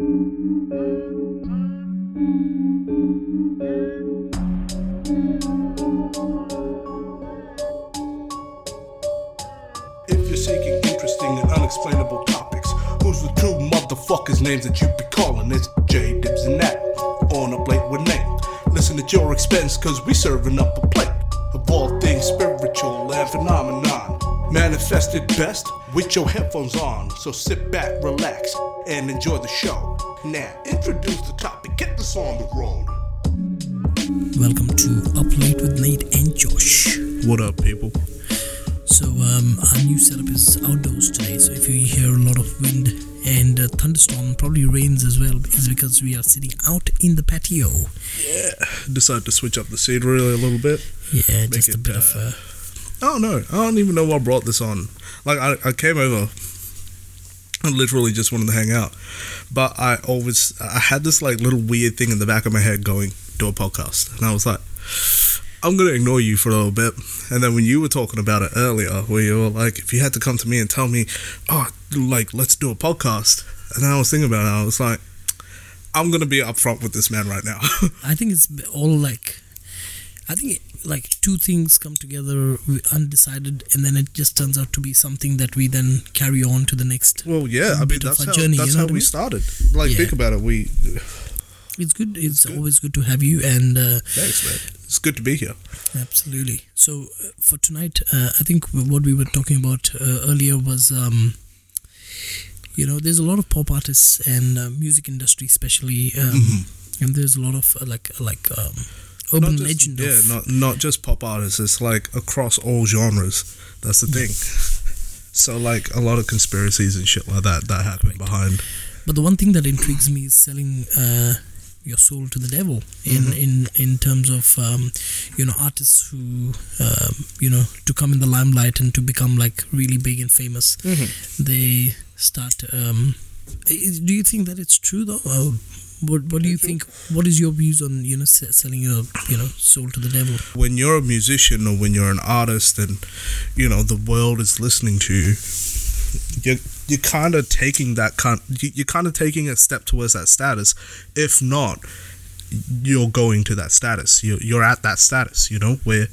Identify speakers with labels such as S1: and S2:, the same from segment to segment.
S1: If you're seeking interesting and unexplainable topics, who's the true motherfuckers' names that you be calling? It's J Dibs and that on a plate with name. Listen at your expense, cause we serving up a plate of all things spiritual and phenomenon. Manifested best with your headphones on. So sit back, relax, and enjoy the show. Now, introduce the topic, get this on the road.
S2: Welcome to Up Late with Nate and Josh.
S1: What up, people?
S2: So, um, our new setup is outdoors today. So, if you hear a lot of wind and uh, thunderstorm, probably rains as well, is because we are sitting out in the patio.
S1: Yeah, decided to switch up the scenery really a little bit.
S2: Yeah, just a
S1: it,
S2: bit
S1: uh,
S2: of uh,
S1: Oh no, I don't even know what brought this on. Like I, I came over and literally just wanted to hang out. But I always I had this like little weird thing in the back of my head going, do a podcast. And I was like, I'm gonna ignore you for a little bit. And then when you were talking about it earlier, where you were like, if you had to come to me and tell me, Oh, like let's do a podcast and I was thinking about it, I was like, I'm gonna be upfront with this man right now.
S2: I think it's all like, I think like two things come together undecided, and then it just turns out to be something that we then carry on to the next.
S1: well yeah, I mean
S2: Bit of
S1: that's how
S2: journey,
S1: that's
S2: you know
S1: how
S2: I
S1: we
S2: mean?
S1: started. Like
S2: Yeah.
S1: think about it, we
S2: It's good. It's always good to have you, and uh,
S1: Thanks, man. It's good to be here.
S2: Absolutely. So uh, for tonight, uh, I think what we were talking about uh, earlier was, um, you know, there's a lot of pop artists and uh, music industry, especially, um, and there's a lot of uh, like like um, urban
S1: just,
S2: legend.
S1: Yeah,
S2: of,
S1: not not just pop artists. It's like across all genres. That's the thing. So like a lot of conspiracies and shit like that that happen behind.
S2: But the one thing that intrigues me is selling uh, your soul to the devil in
S1: Mm-hmm.
S2: in in terms of um, you know artists who um, you know to come in the limelight and to become like really big and famous.
S1: Mm-hmm.
S2: They start. Um, do you think that it's true though? Or what What do you think? What is your views on you know selling your you know soul to the devil?
S1: When you're a musician or when you're an artist and you know the world is listening to you, you're you're kind of taking that kind. you- You're kind of taking a step towards that status. If not, you're going to that status. You're you're at that status. You know where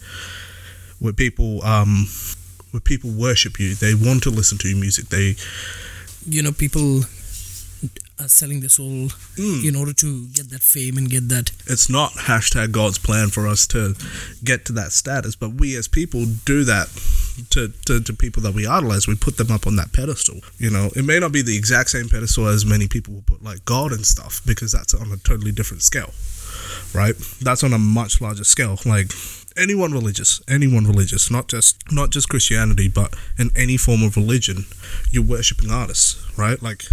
S1: where people um where people worship you. They want to listen to your music. They
S2: You know people are selling their soul
S1: Mm.
S2: in order to get that fame and get that
S1: it's not hashtag God's plan for us to get to that status, but we as people do that to, to, to people that we idolize. We put them up on that pedestal. You know, it may not be the exact same pedestal as many people will put like God and stuff because that's on a totally different scale, right? That's on a much larger scale. Like anyone religious, anyone religious, not just not just Christianity, but in any form of religion, you're worshiping artists, right? Like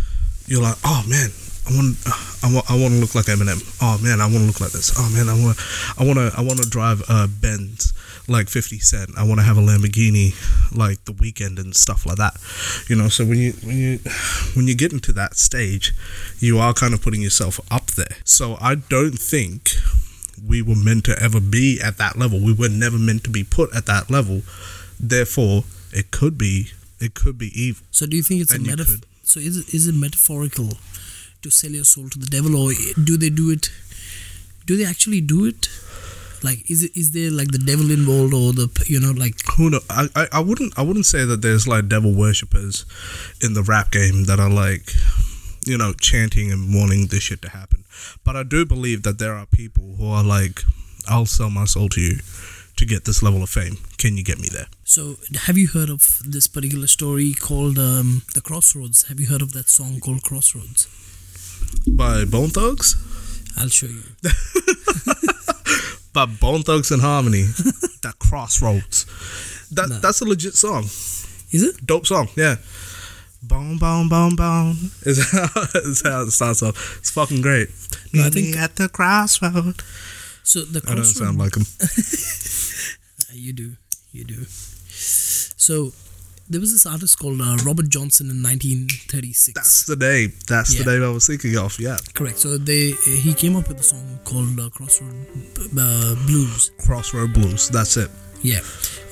S1: you're like, oh man, I want, I want, I want to look like Eminem. Oh man, I want to look like this. Oh man, I want, I want to, I want to drive a Benz like Fifty Cent. I want to have a Lamborghini like The Weeknd and stuff like that. You know, so when you when you when you get into that stage, you are kind of putting yourself up there. So I don't think we were meant to ever be at that level. We were never meant to be put at that level. Therefore, it could be, it could be evil.
S2: So do you think it's
S1: And
S2: a metaphor? So is is it metaphorical to sell your soul to the devil, or do they do it? Do they actually do it? Like, is it is there like the devil involved, or the you know like
S1: who know I, I, I wouldn't I wouldn't say that there's like devil worshippers in the rap game that are like you know chanting and wanting this shit to happen but I do believe that there are people who are like I'll sell my soul to you to get this level of fame can you get me there
S2: So, have you heard of this particular story called um, The Crossroads? Have you heard of that song called Crossroads?
S1: by Bone Thugs
S2: I'll show you.
S1: by Bone Thugs and Harmony the Crossroads that that's a legit song
S2: Is it?
S1: dope song yeah Boom, boom, boom, boom. Is how, is how it starts off. It's fucking great.
S2: No, I think-
S1: at the crossroad.
S2: So the
S1: I don't sound like him.
S2: You do, you do. So there was this artist called uh, Robert Johnson in 1936.
S1: That's the name. That's
S2: Yeah.
S1: the name I was thinking of. Yeah.
S2: Correct. So they he came up with a song called uh, Crossroad uh, Blues.
S1: Crossroad Blues. That's it.
S2: Yeah,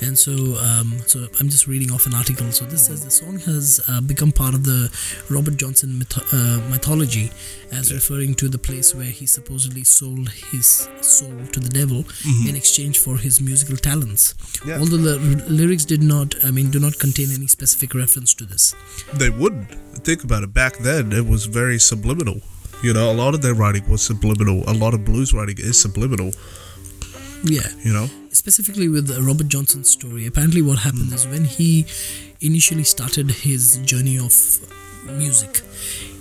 S2: And so, um, so I'm just reading off an article. So this says the song has uh, become part of the Robert Johnson myth- uh, mythology, as referring to the place where he supposedly sold his soul to the devil in exchange for his musical talents.
S1: Yeah.
S2: Although the r- lyrics did not, I mean, do not contain any specific reference to this.
S1: They wouldn't think about it. Back then, it was very subliminal. You know, a lot of their writing was subliminal. A lot of blues writing is subliminal.
S2: Yeah.
S1: You know,
S2: specifically with Robert Johnson's story, apparently what happened is when he initially started his journey of music,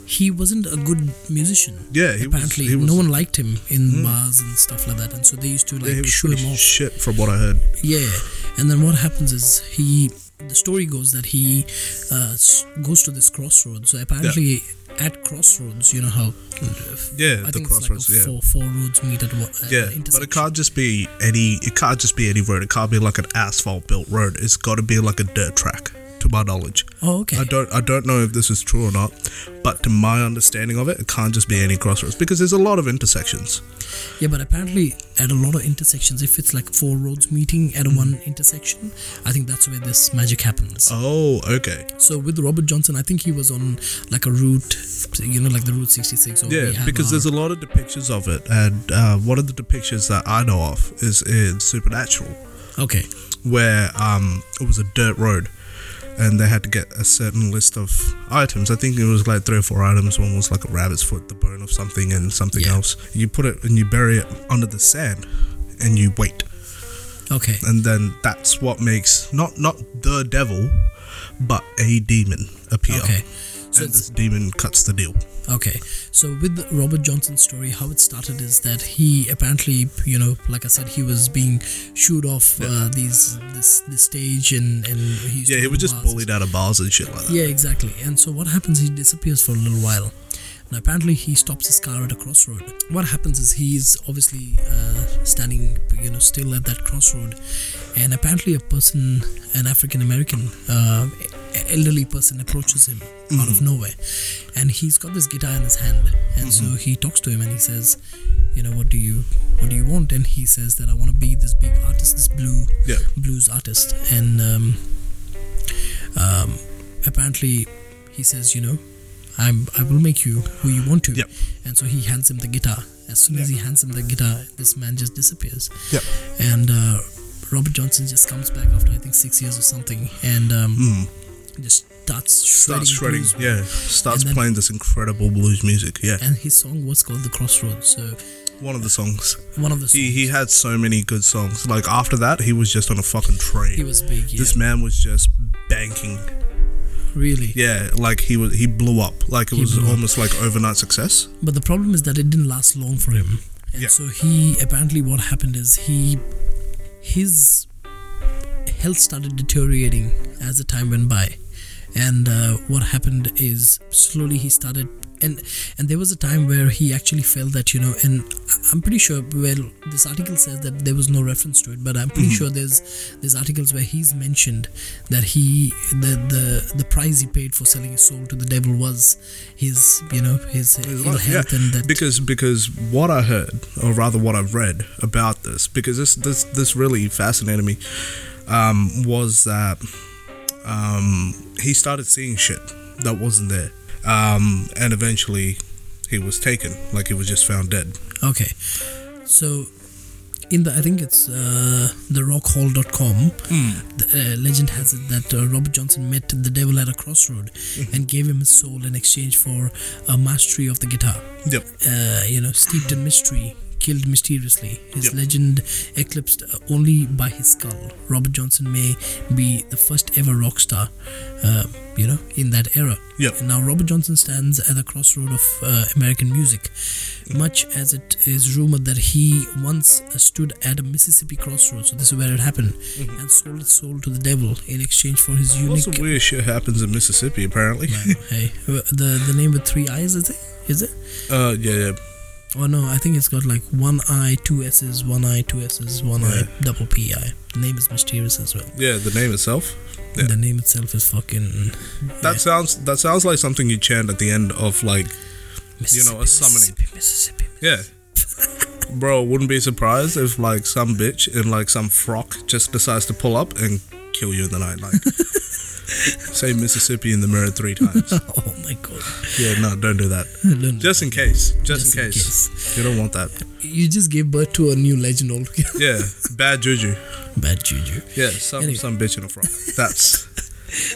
S2: he wasn't a good musician.
S1: Yeah, was-
S2: apparently
S1: was- Hmm.
S2: no one liked him in bars and stuff like that, and so they used to
S1: yeah,
S2: like
S1: was
S2: shoo
S1: pretty
S2: him off.
S1: shit from what I heard.
S2: Yeah, and then what happens is he. The story goes that he uh, goes to this crossroads. So apparently, at crossroads, you know how.
S1: Yeah,
S2: I
S1: the crossroads,
S2: like
S1: yeah.
S2: a four, four roads meet at one. At
S1: Yeah, but it can't just be any. It can't just be any road. It can't be like an asphalt built road. It's got to be like a dirt track, to my knowledge.
S2: Oh, okay.
S1: I don't. I don't know if this is true or not, but to my understanding of it, it can't just be any crossroads because there's a lot of intersections.
S2: Yeah, but apparently at a lot of intersections, if it's like four roads meeting at one intersection, I think that's where this magic happens.
S1: Oh, okay.
S2: So with Robert Johnson, I think he was on like a route, you know, like the Route 66. Or
S1: Yeah, because there's a lot of depictions of it, and uh, one of the depictions that I know of is in Supernatural,
S2: okay,
S1: where um, it was a dirt road, and they had to get a certain list of items. I think it was like three or four items. One was like a rabbit's foot, the bone of something, and something
S2: Yeah.
S1: else. You put it and you bury it under the sand, and you wait,
S2: okay,
S1: and then that's what makes not not the devil, but a demon appear.
S2: okay. So
S1: and this demon cuts the deal.
S2: okay, so with Robert Johnson's story, how it started is that he apparently, you know, like I said, he was being shooed off uh, these this this stage, and and he
S1: Yeah, he was just bullied out of bars and shit like that.
S2: Yeah, exactly. And so what happens? He disappears for a little while. And apparently, he stops his car at a crossroad. What happens is he's obviously uh, standing, you know, still at that crossroad, and apparently, a person, an African American, uh, elderly person, approaches him out of nowhere, and he's got this guitar in his hand, and so he talks to him, and he says, you know, what do you, what do you want? And he says that I want to be this big artist, this blue
S1: Yeah.
S2: blues artist, and um, um, apparently he says, you know, I'm I will make you who you want to.
S1: Yep.
S2: And so he hands him the guitar. As soon as he hands him the guitar, this man just disappears.
S1: Yep.
S2: And uh, Robert Johnson just comes back after I think six years or something, and um, just starts shredding.
S1: Starts shredding.
S2: blues.
S1: Yeah. Starts
S2: then-
S1: playing this incredible blues music. Yeah.
S2: And his song was called "The Crossroads." So
S1: One of the songs.
S2: one of the songs.
S1: He he had so many good songs. Like after that, he was just on a fucking train.
S2: He was big. Yeah.
S1: This man was just banking.
S2: really.
S1: Yeah, like he was he blew up. Like it
S2: He
S1: was
S2: blew up.
S1: almost like overnight success.
S2: But the problem is that it didn't last long for him. And
S1: Yeah.
S2: so he apparently what happened is he his health started deteriorating as the time went by. And uh, what happened is slowly he started and and there was a time where he actually felt that you know and I'm pretty sure well this article says that there was no reference to it but I'm pretty sure there's there's articles where he's mentioned that he the the the price he paid for selling his soul to the devil was his you know his, ill
S1: life, yeah.
S2: health and that
S1: because because what I heard, or rather what I've read about this, because this this this really fascinated me, um, was that um, he started seeing shit that wasn't there, um, and eventually he was taken, like he was just found dead.
S2: Okay. So in the I think it's uh, the rockhall.com the uh, legend has it that uh, Robert Johnson met the devil at a crossroad and gave him his soul in exchange for a mastery of the guitar.
S1: Yep.
S2: Uh, you know, steeped in mystery, killed mysteriously. His
S1: Yep.
S2: legend eclipsed uh, only by his skull. Robert Johnson may be the first ever rock star, uh, you know, in that era.
S1: Yep.
S2: And now Robert Johnson stands at the crossroad of uh, American music, much as it is rumored that he once uh, stood at a Mississippi crossroad. So this is where it happened, and sold his soul to the devil in exchange for his
S1: Lots
S2: unique.
S1: of weird shit happens in Mississippi, apparently.
S2: hey, the the name with three eyes is it? Is it?
S1: uh, yeah, yeah.
S2: Oh no, I think it's got like one eye, two S's, one eye, two S's, one eye, double P I. The name is mysterious as well.
S1: Yeah, the name itself. Yeah.
S2: The name itself is fucking.
S1: That sounds that sounds like something you chant at the end of like
S2: you know,
S1: a summoning.
S2: Mississippi, Mississippi.
S1: yeah. bro, wouldn't be surprised if like some bitch in like some frock just decides to pull up and kill you in the night. Like, say Mississippi in the mirror three times.
S2: oh my god.
S1: Yeah, no, don't do that.
S2: Don't do
S1: Just in case. Just,
S2: Just
S1: in,
S2: in
S1: case. You don't want that.
S2: You just gave birth to a new legend altogether.
S1: Yeah, bad juju.
S2: Bad juju.
S1: Yeah, some
S2: Anyway.
S1: some bitch in a frock. That's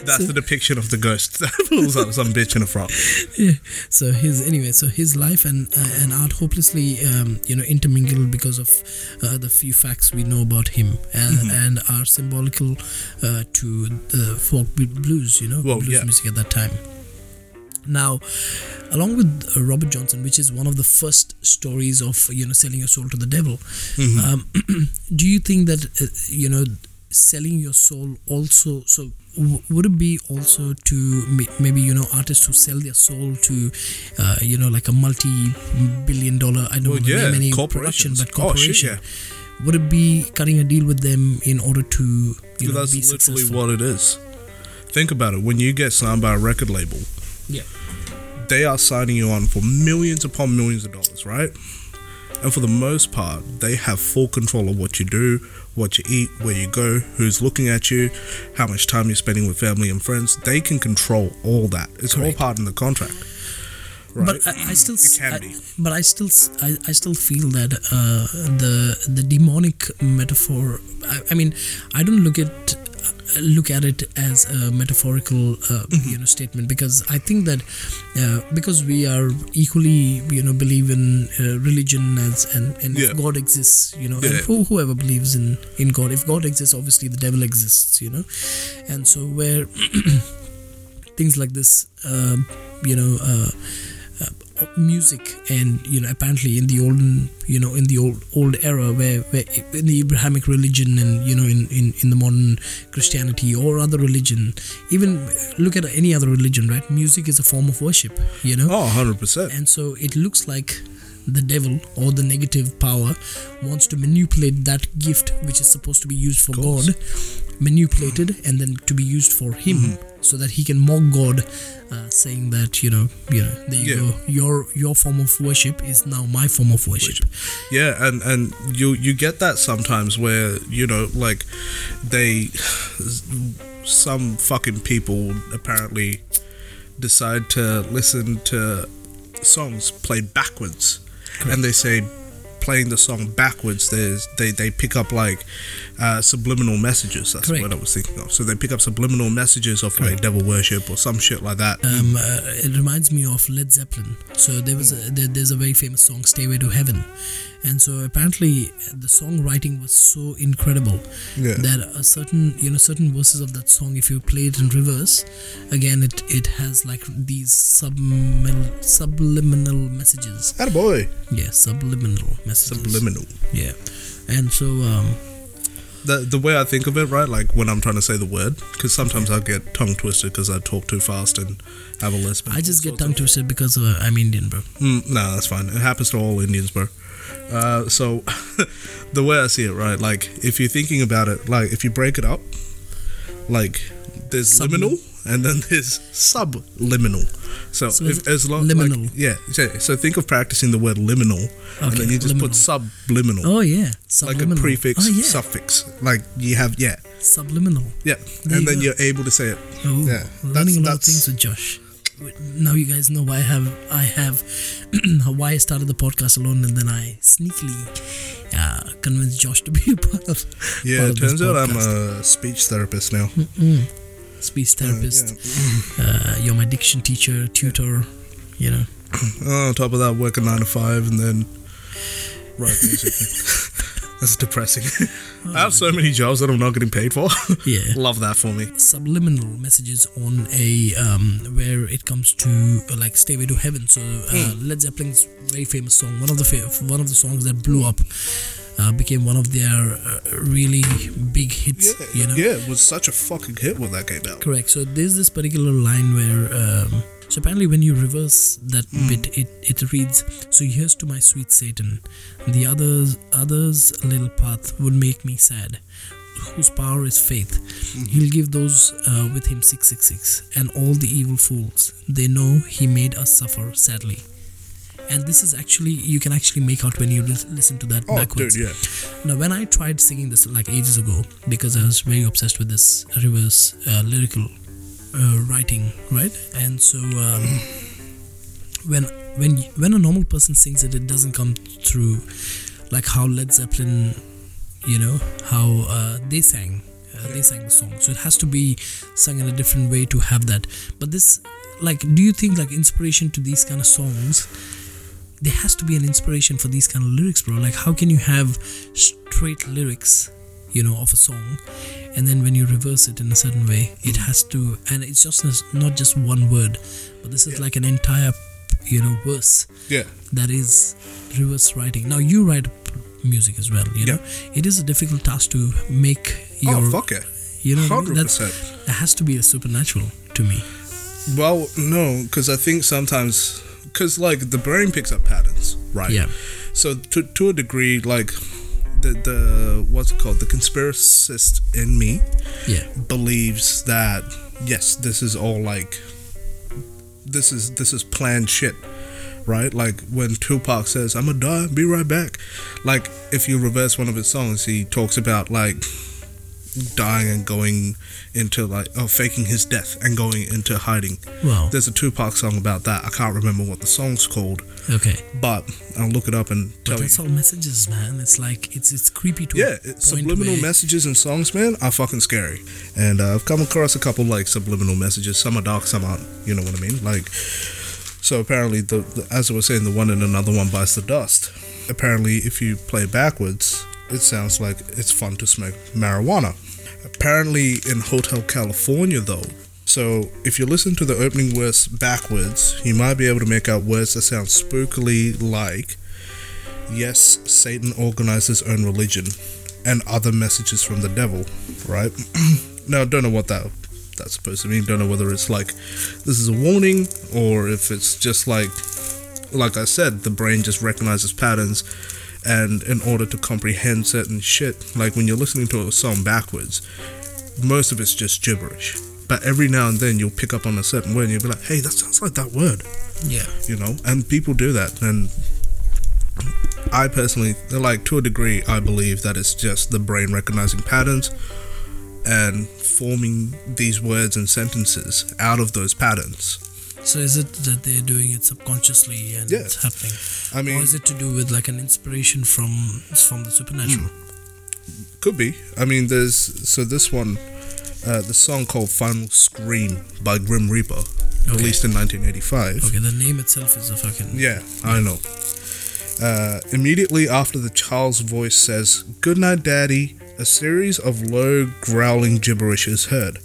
S1: that's the depiction of the ghost that pulls up some bitch in a frock.
S2: yeah. So his anyway, so his life and uh, and art hopelessly um, you know intermingled because of uh, the few facts we know about him and,
S1: Mm-hmm.
S2: and are symbolical uh, to the folk blues, you know,
S1: Well,
S2: blues
S1: yeah.
S2: music at that time. Now, along with uh, Robert Johnson, which is one of the first stories of you know selling your soul to the devil,
S1: Mm-hmm.
S2: um, do you think that uh, you know selling your soul also so would it be also to maybe you know artists who sell their soul to uh, you know like a multi-billion dollar I don't
S1: Well,
S2: to
S1: yeah,
S2: name any production
S1: corporations.
S2: but
S1: Oh, shit,
S2: yeah. would it be cutting a deal with them in order to you know
S1: That's
S2: be
S1: literally
S2: successful
S1: what it is. Think about it. When you get signed by a record label,
S2: yeah
S1: they are signing you on for millions upon millions of dollars, right? And for the most part, they have full control of what you do, what you eat, where you go, who's looking at you, how much time you're spending with family and friends. They can control all that. It's
S2: Correct.
S1: all part in the contract. Right?
S2: But I, I still,
S1: It can
S2: I-
S1: be.
S2: but I still, I, I still feel that uh, the the demonic metaphor. I, I mean, I don't look at look at it as a metaphorical, uh,
S1: Mm-hmm.
S2: you know, statement because I think that uh, because we are equally, you know, believe in uh, religion as and and
S1: Yeah.
S2: if God exists, you know,
S1: Yeah.
S2: who, whoever believes in in God, if God exists, obviously the devil exists, you know, and so where things like this, um, you know. Music and you know apparently in the olden you know in the old old era where, where in the abrahamic religion and you know in, in in the modern christianity or other religion even look at any other religion right? Music is a form of worship you know?
S1: Oh, 100%.
S2: and so it looks like the devil or the negative power wants to manipulate that gift which is supposed to be used for god manipulated and then to be used for him
S1: Mm-hmm.
S2: so that he can mock god uh, saying that you know you know there you
S1: Yeah.
S2: go. Your your form of worship is now my form of worship,
S1: Yeah, and and you you get that sometimes where you know like they some fucking people apparently decide to listen to songs played backwards, and they say playing the song backwards there's they they pick up like uh, subliminal messages. That's
S2: Correct.
S1: what i was thinking of. So they pick up subliminal messages of like devil worship or some shit like that.
S2: Um, uh, it reminds me of Led Zeppelin. So there was a, there, there's a very famous song, "Stairway to Heaven," and so apparently the songwriting was so incredible
S1: Yeah.
S2: that a certain you know certain verses of that song, if you play it in reverse, again it it has like these subliminal subliminal messages.
S1: boy
S2: Yeah, subliminal messages.
S1: subliminal
S2: Yeah, and so um,
S1: the the way I think of it, right? Like when I'm trying to say the word, because sometimes I get tongue twisted because I talk too fast and have a lisp.
S2: I just get tongue twisted because uh, I'm Indian, bro.
S1: Mm, no, that's fine. It happens to all Indians, bro. Uh, so the way I see it, right? Like if you're thinking about it, like if you break it up, like there's
S2: Sub-
S1: liminal and then there's subliminal. So,
S2: So
S1: if as long
S2: liminal.
S1: like yeah, so, so think of practicing the word liminal, and then you just put subliminal,
S2: Oh yeah,
S1: like a prefix
S2: Oh yeah,
S1: suffix. Like you have yeah,
S2: subliminal.
S1: yeah,
S2: There
S1: and
S2: you
S1: then
S2: go.
S1: you're able to say it.
S2: Oh,
S1: Yeah,
S2: learning a lot of things with Josh. Now you guys know why I have I have why I started the podcast alone, and then I sneakily uh, convinced Josh to be a part of.
S1: Yeah,
S2: part
S1: it
S2: of
S1: turns out I'm a speech therapist now.
S2: Mm, speech
S1: Uh,
S2: therapist.
S1: yeah.
S2: Uh, you're my diction teacher, tutor. You know,
S1: Oh, on top of that, work a nine to five and then write music. That's depressing. I have so many jobs that I'm not getting paid for.
S2: yeah.
S1: Love that for me.
S2: subliminal messages on a um, where it comes to uh, like "Stairway to Heaven." So uh,
S1: Hmm.
S2: Led Zeppelin's very famous song, one of the fa- one of the songs that blew up, uh, became one of their uh, really big hits. you know,
S1: yeah, it was such a fucking hit when that came out.
S2: correct. So there's this particular line where. Um, so apparently, when you reverse that
S1: Hmm.
S2: bit, it, it reads, "So here's to my sweet Satan, the others others little path would make me sad, whose power is faith.
S1: Hmm.
S2: He'll give those uh, with him six six six, and all the evil fools. They know he made us suffer sadly." and this is actually you can actually make out when you lis- listen to that
S1: Oh,
S2: backwards.
S1: dude, yeah.
S2: Now, when I tried singing this like ages ago, because I was very obsessed with this reverse uh, lyrical writing, right? And so um, when when when a normal person sings it, it doesn't come through like how Led Zeppelin, you know, how uh, they sang. Uh, they sang the song, so it has to be sung in a different way to have that. But this, like, do you think like inspiration to these kind of songs? there has to be an inspiration for these kind of lyrics, bro. Like, how can you have straight lyrics, you know, of a song, and then when you reverse it in a certain way, it has to, and it's just not just one word, but this is like an entire, you know, verse
S1: Yeah.
S2: that is reverse writing. Now, you write music as well, you know, it is a difficult task to make oh, your,
S1: oh, fuck it.
S2: you know, what I?
S1: Hundred
S2: That's-
S1: percent.
S2: that has to be a supernatural to me.
S1: Well, no, because I think sometimes, because like the brain picks up patterns, right?
S2: Yeah.
S1: So to to a degree, like the the what's it called? The conspiracist in me
S2: Yeah.
S1: believes that yes, this is all like this is this is planned shit, right? Like when Tupac says, "I'm gonna die, be right back." Like if you reverse one of his songs, he talks about like dying and going into like oh faking his death and going into hiding.
S2: Wow.
S1: There's a Tupac song about that. I can't remember what the song's called,
S2: Okay.
S1: but I'll look it up and tell
S2: But
S1: you.
S2: that's all messages, man. It's like it's it's creepy to
S1: Yeah, subliminal messages in songs, man, are fucking scary. And uh, I've come across a couple like subliminal messages. Some are dark, some aren't. You know what I mean? Like, so apparently, the, the as I was saying, the one in another one bites the dust. Apparently, if you play backwards, it sounds like it's fun to smoke marijuana. Apparently, in Hotel California, though. So, if you listen to the opening verse backwards, you might be able to make out words that sound spookily like yes, Satan organized his own religion and other messages from the devil, right? now, don't know what that that's supposed to mean. Don't know whether it's like this is a warning or if it's just like like I said, the brain just recognizes patterns and in order to comprehend certain shit, like when you're listening to a song backwards, most of it's just gibberish. But every now and then you'll pick up on a certain word and you'll be like, hey, that sounds like that word
S2: Yeah.
S1: you know and people do that and i personally like to a degree i believe that it's just the brain recognizing patterns and forming these words and sentences out of those patterns
S2: So is it that they're doing it subconsciously and
S1: Yeah.
S2: it's happening,
S1: i mean
S2: or is it to do with like an inspiration from from the supernatural?
S1: could be i mean there's so this one uh, the song called final scream by grim reaper released in 1985
S2: Okay, the name itself is a fucking
S1: Yeah, I know. Uh, immediately after the child's voice says, Good night, Daddy, a series of low, growling gibberish is heard.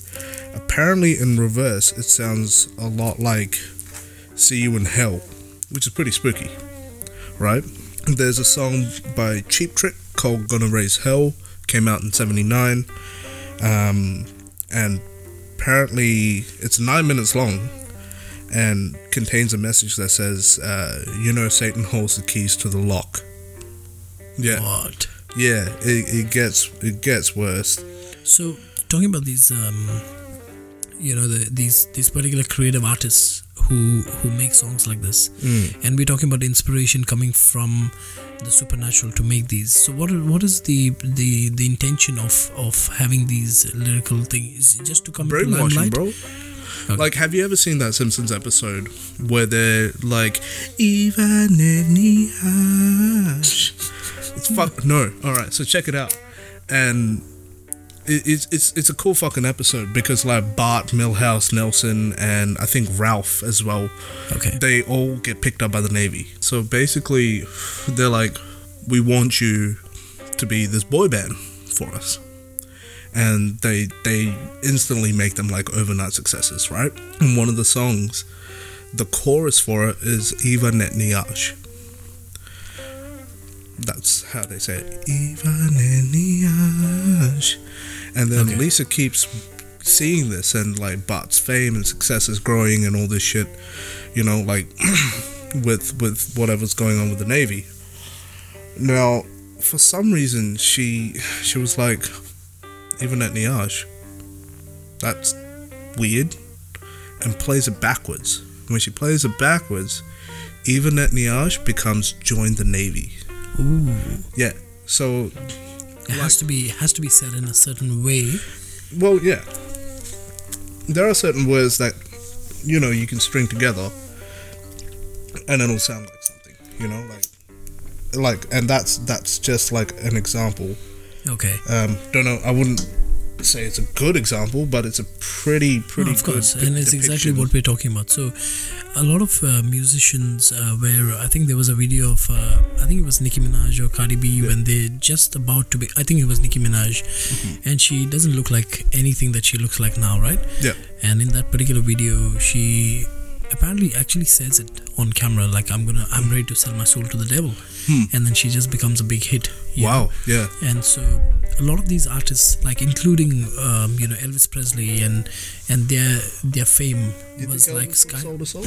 S1: Apparently, in reverse, it sounds a lot like See You in Hell, which is pretty spooky, right? There's a song by Cheap Trick called Gonna Raise Hell, came out in 79, um, and apparently it's nine minutes long and contains a message that says, uh, "You know, Satan holds the keys to the lock." Yeah,
S2: What?
S1: yeah, it, it gets it gets worse.
S2: So talking about these, um, you know, the, these these particular creative artists who who make songs like this,
S1: Mm.
S2: and we're talking about inspiration coming from the supernatural to make these. So what what is the the the intention of of having these lyrical things? Just to come
S1: Brainwashing,
S2: limelight?
S1: bro.
S2: Okay.
S1: Like, have you ever seen that Simpsons episode where they're like, "Even? It's fuck. No, all right. So check it out, and it's it's it's a cool fucking episode because like Bart, Milhouse, Nelson, and I think Ralph as well.
S2: Okay.
S1: they all get picked up by the Navy. So basically, they're like, we want you to be this boy band for us. And they they instantly make them like overnight successes, right? And one of the songs, the chorus for it is Yvan eht nioj. That's how they say it. Eva Netniash. And then
S2: Okay.
S1: Lisa keeps seeing this and like Bart's fame and success is growing and all this shit you know, like with with whatever's going on with the Navy. Now, for some reason, she she was like, Yvan eht nioj, that's weird, and plays it backwards. when she plays it backwards, Yvan eht nioj becomes join the navy.
S2: Ooh.
S1: Yeah. So,
S2: It has to be has to be said in a certain way.
S1: well, yeah. There are certain words that you know you can string together, and it'll sound like something. You know, like like, and that's that's just like an example.
S2: Okay.
S1: Um, don't know. I wouldn't say it's a good example, but it's a pretty pretty
S2: No, of
S1: good.
S2: course, and it's exactly what we're talking about. So, a lot of uh, musicians, uh, where I think there was a video of, uh, I think it was Nicki Minaj or Cardi B when they're just about to be. I think it was Nicki Minaj,
S1: Mm-hmm.
S2: and she doesn't look like anything that she looks like now, right?
S1: Yeah.
S2: And in that particular video, she apparently actually says it on camera, like I'm gonna, I'm ready to sell my soul to the devil, and then she just becomes a big hit. you know?
S1: Hmm. Wow. Yeah.
S2: and so a lot of these artists like including um, you know elvis presley and and their their fame was like sky
S1: soul to soul.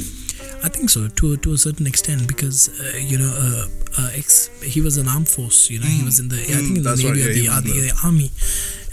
S2: i think so to to a certain extent because uh, you know uh, uh, ex he was an armed force you know he was in the i think in the
S1: Mm. right,
S2: navy or
S1: yeah,
S2: the, the, the army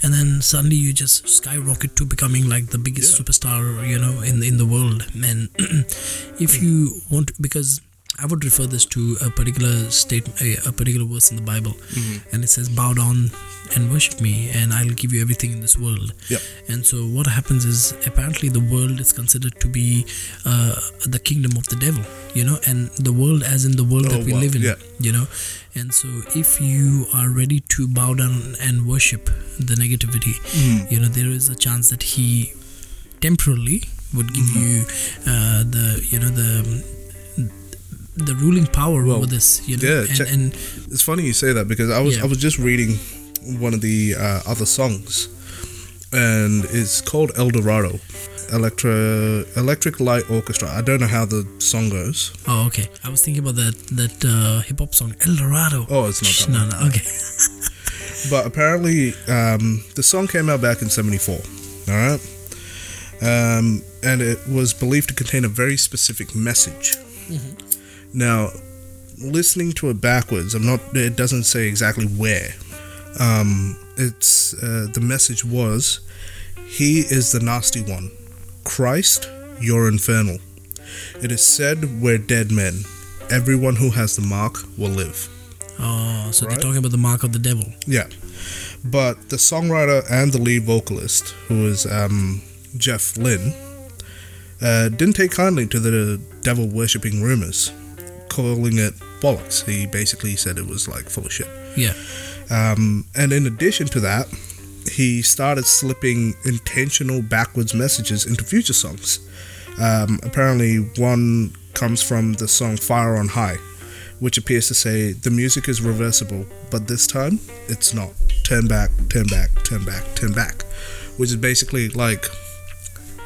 S2: and then suddenly you just skyrocket to becoming like the biggest
S1: Yeah.
S2: superstar you know in in the world and if you want to, because I would refer this to a particular state, a, a particular verse in the Bible,
S1: Mm-hmm.
S2: and it says, "Bow down and worship me, and I'll give you everything in this world."
S1: Yep.
S2: And so, what happens is, apparently, the world is considered to be uh, the kingdom of the devil, you know, and the world, as in the world
S1: Oh,
S2: that we
S1: wow,
S2: live in,
S1: yeah.
S2: you know. And so, if you are ready to bow down and worship the negativity,
S1: Mm.
S2: you know, there is a chance that he temporarily would give
S1: Mm-hmm.
S2: you uh, the, you know, the the ruling power
S1: Well,
S2: over this, you know,
S1: yeah,
S2: and,
S1: check-
S2: and
S1: It's funny you say that because I was
S2: Yeah.
S1: I was just reading one of the uh, other songs, and it's called El Dorado, Electro Electric Light Orchestra. I don't know how the song goes.
S2: oh, okay. I was thinking about that that uh, hip hop song El Dorado.
S1: Oh, it's not
S2: Shh, no, no, okay.
S1: But apparently, um, the song came out back in '74. All right, um, and it was believed to contain a very specific message. Now, listening to it backwards, I'm not. It doesn't say exactly where. Um, it's uh, the message was, "He is the nasty one, Christ, you're infernal. It is said we're dead men. Everyone who has the mark will live."
S2: Oh, so
S1: Right.
S2: they're talking about the mark of the devil.
S1: Yeah. But the songwriter and the lead vocalist, who is um, Jeff Lynne, uh, didn't take kindly to the devil worshipping rumors, calling it bollocks. He basically said it was like full of shit.
S2: Yeah.
S1: Um, and in addition to that, he started slipping intentional backwards messages into future songs. Um, apparently, one comes from the song Fire on High, which appears to say the music is reversible, but this time it's not. Turn back, turn back, turn back, turn back. Which is basically like,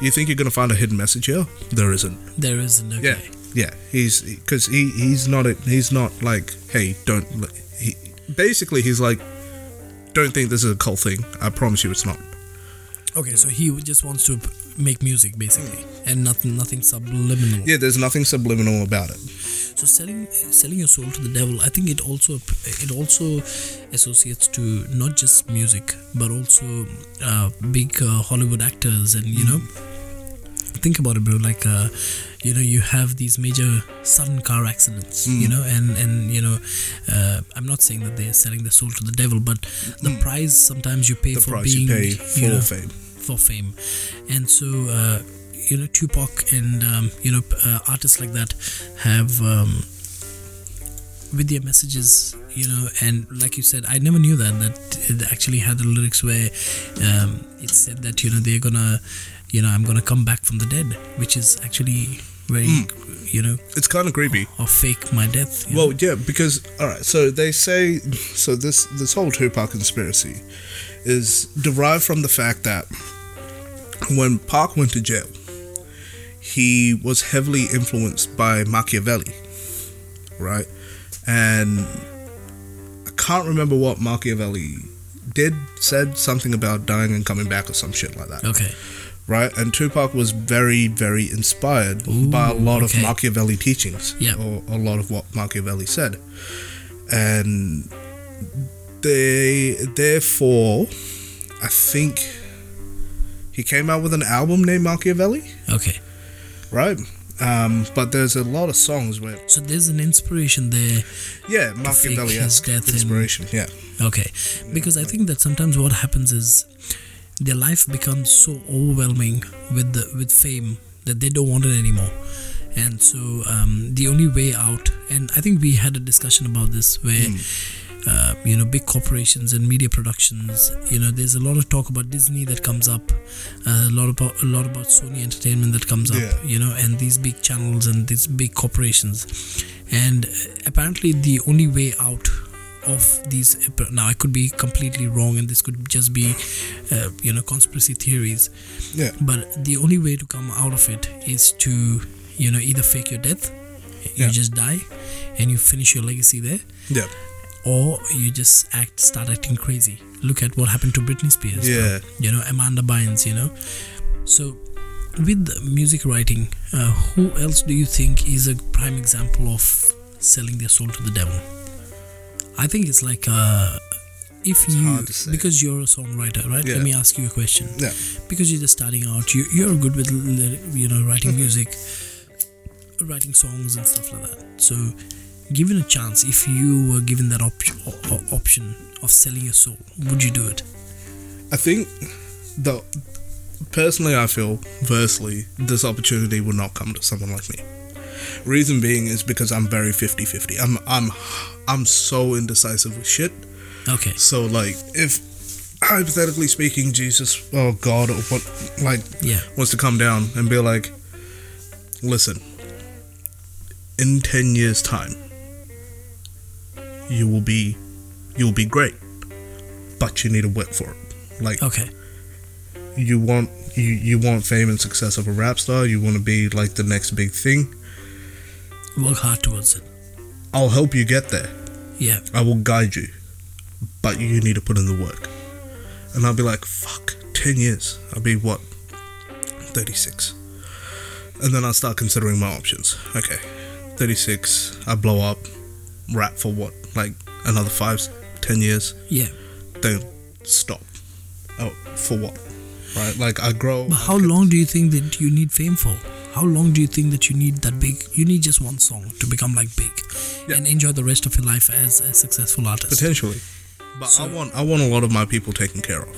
S1: you think you're going to find a hidden message here? There isn't.
S2: There isn't. Okay.
S1: Yeah, yeah. He's because he he's not a, he's not like hey don't he basically he's like don't think this is a cult thing. I promise you it's not.
S2: Okay, so he just wants to make music basically, and nothing, nothing subliminal.
S1: Yeah, there's nothing subliminal about it.
S2: So selling, selling your soul to the devil, I think it also, it also associates to not just music, but also uh, big uh, Hollywood actors, and you know, think about it, bro. Like, uh, you know, you have these major sudden car accidents, you know, and and you know, uh, I'm not saying that they're selling their soul to the devil, but the price sometimes you pay
S1: The
S2: for being,
S1: you pay for
S2: you know,
S1: fame.
S2: for fame. And so uh, you know tupac and um, you know uh, artists like that have um, with their messages you know and like you said i never knew that that it actually had the lyrics where um, it said that you know they're gonna you know i'm gonna come back from the dead which is actually very hmm. you know
S1: It's kind of creepy.
S2: or fake my death
S1: Well,
S2: know?
S1: yeah, because all right. So they say so this this whole Tupac conspiracy is derived from the fact that when Pac went to jail, he was heavily influenced by Machiavelli, right? And I can't remember what Machiavelli did said something about dying and coming back or some shit like that
S2: okay
S1: right? And Tupac was very, very inspired by a lot
S2: okay.
S1: of Machiavelli teachings,
S2: Yeah.
S1: or a lot of what Machiavelli said, and they therefore, I think he came out with an album named Machiavelli,
S2: okay
S1: right? Um, but there's a lot of songs where,
S2: So there's an inspiration there.
S1: yeah, Machiavelli has
S2: death and-
S1: inspiration. Yeah,
S2: Okay, because I think that sometimes what happens is their life becomes so overwhelming with the with fame that they don't want it anymore, and so um, the only way out. And I think we had a discussion about this where. Uh, you know, big corporations and media productions. You know, there's a lot of talk about Disney that comes up, uh, a lot about a lot about Sony Entertainment that comes up.
S1: Yeah.
S2: You know, and these big channels and these big corporations, and uh, apparently the only way out of these now i could be completely wrong and this could just be uh, you know conspiracy theories.
S1: Yeah,
S2: but the only way to come out of it is to you know either fake your death you
S1: Yeah.
S2: just die and you finish your legacy there.
S1: Yeah,
S2: or you just act start acting crazy. Look at what happened to britney spears
S1: yeah.
S2: you know amanda bynes you know. So with music writing uh, who else do you think is a prime example of selling their soul to the devil i think it's like uh, if you
S1: to say.
S2: because you're a songwriter right
S1: Yeah.
S2: let me ask you a question
S1: Yeah.
S2: because you're just starting out you, you're good with you know writing
S1: Mm-hmm.
S2: music writing songs and stuff like that so given a chance if you were given that op- o- option of selling your soul would you do it
S1: I think the personally, I feel firstly this opportunity would not come to someone like me. Reason being is because I'm very 50-50. I'm I'm I'm so indecisive with shit.
S2: okay
S1: So like, if hypothetically speaking, Jesus, or God, or what, like,
S2: yeah
S1: wants to come down and be like, listen, in ten years' time, you will be, you will be great, but you need to work for it. Like,
S2: okay
S1: you want you you want fame and success of a rap star. You want to be like the next big thing.
S2: work hard towards it
S1: I'll help you get there.
S2: yeah
S1: I will guide you, but you need to put in the work. And I'll be like, fuck, 10 years. I'll be what? 36. And then I'll start considering my options. Okay, 36, I blow up, rap for what? Like another five, 10 years?
S2: yeah
S1: Then stop. Oh, for what? Right? Like I grow.
S2: But how long do you think that you need fame for? How long do you think that you need that big? You need just one song to become like big,
S1: Yeah.
S2: and enjoy the rest of your life as a successful artist.
S1: Potentially. But I want I want a lot of my people taken care of.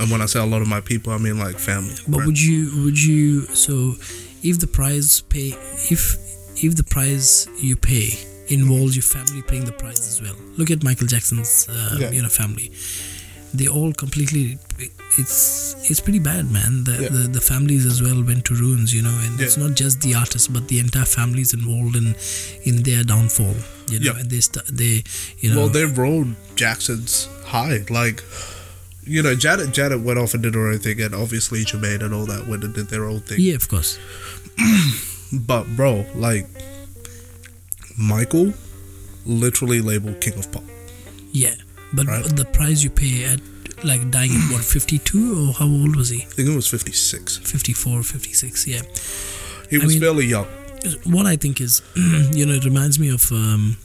S1: And when I say a lot of my people, I mean like family.
S2: But would you? Would you? So, if the price pay, if if the price you pay involves your family paying the price as well. Look at Michael Jackson's, uh,
S1: Yeah.
S2: you know, family. They all completely. It's it's pretty bad, man. The,
S1: Yeah.
S2: the the families as well went to ruins, you know, and it's not just the artist, but the entire families involved in in their downfall. You know,
S1: Yeah.
S2: and they st- they you know
S1: Well, they rode Jackson's high. Like, you know, Janet Janet went off and did her own thing, and obviously Jermaine and all that went and did their own thing.
S2: yeah, of course,
S1: But bro, like, Michael, literally labeled King of Pop.
S2: yeah. But
S1: Right.
S2: the price you pay at like dying at what 52 or how old was he?
S1: I think it was fifty six.
S2: 54 56 yeah
S1: He
S2: I
S1: was
S2: mean-
S1: fairly young.
S2: what i think is you know it reminds me of um,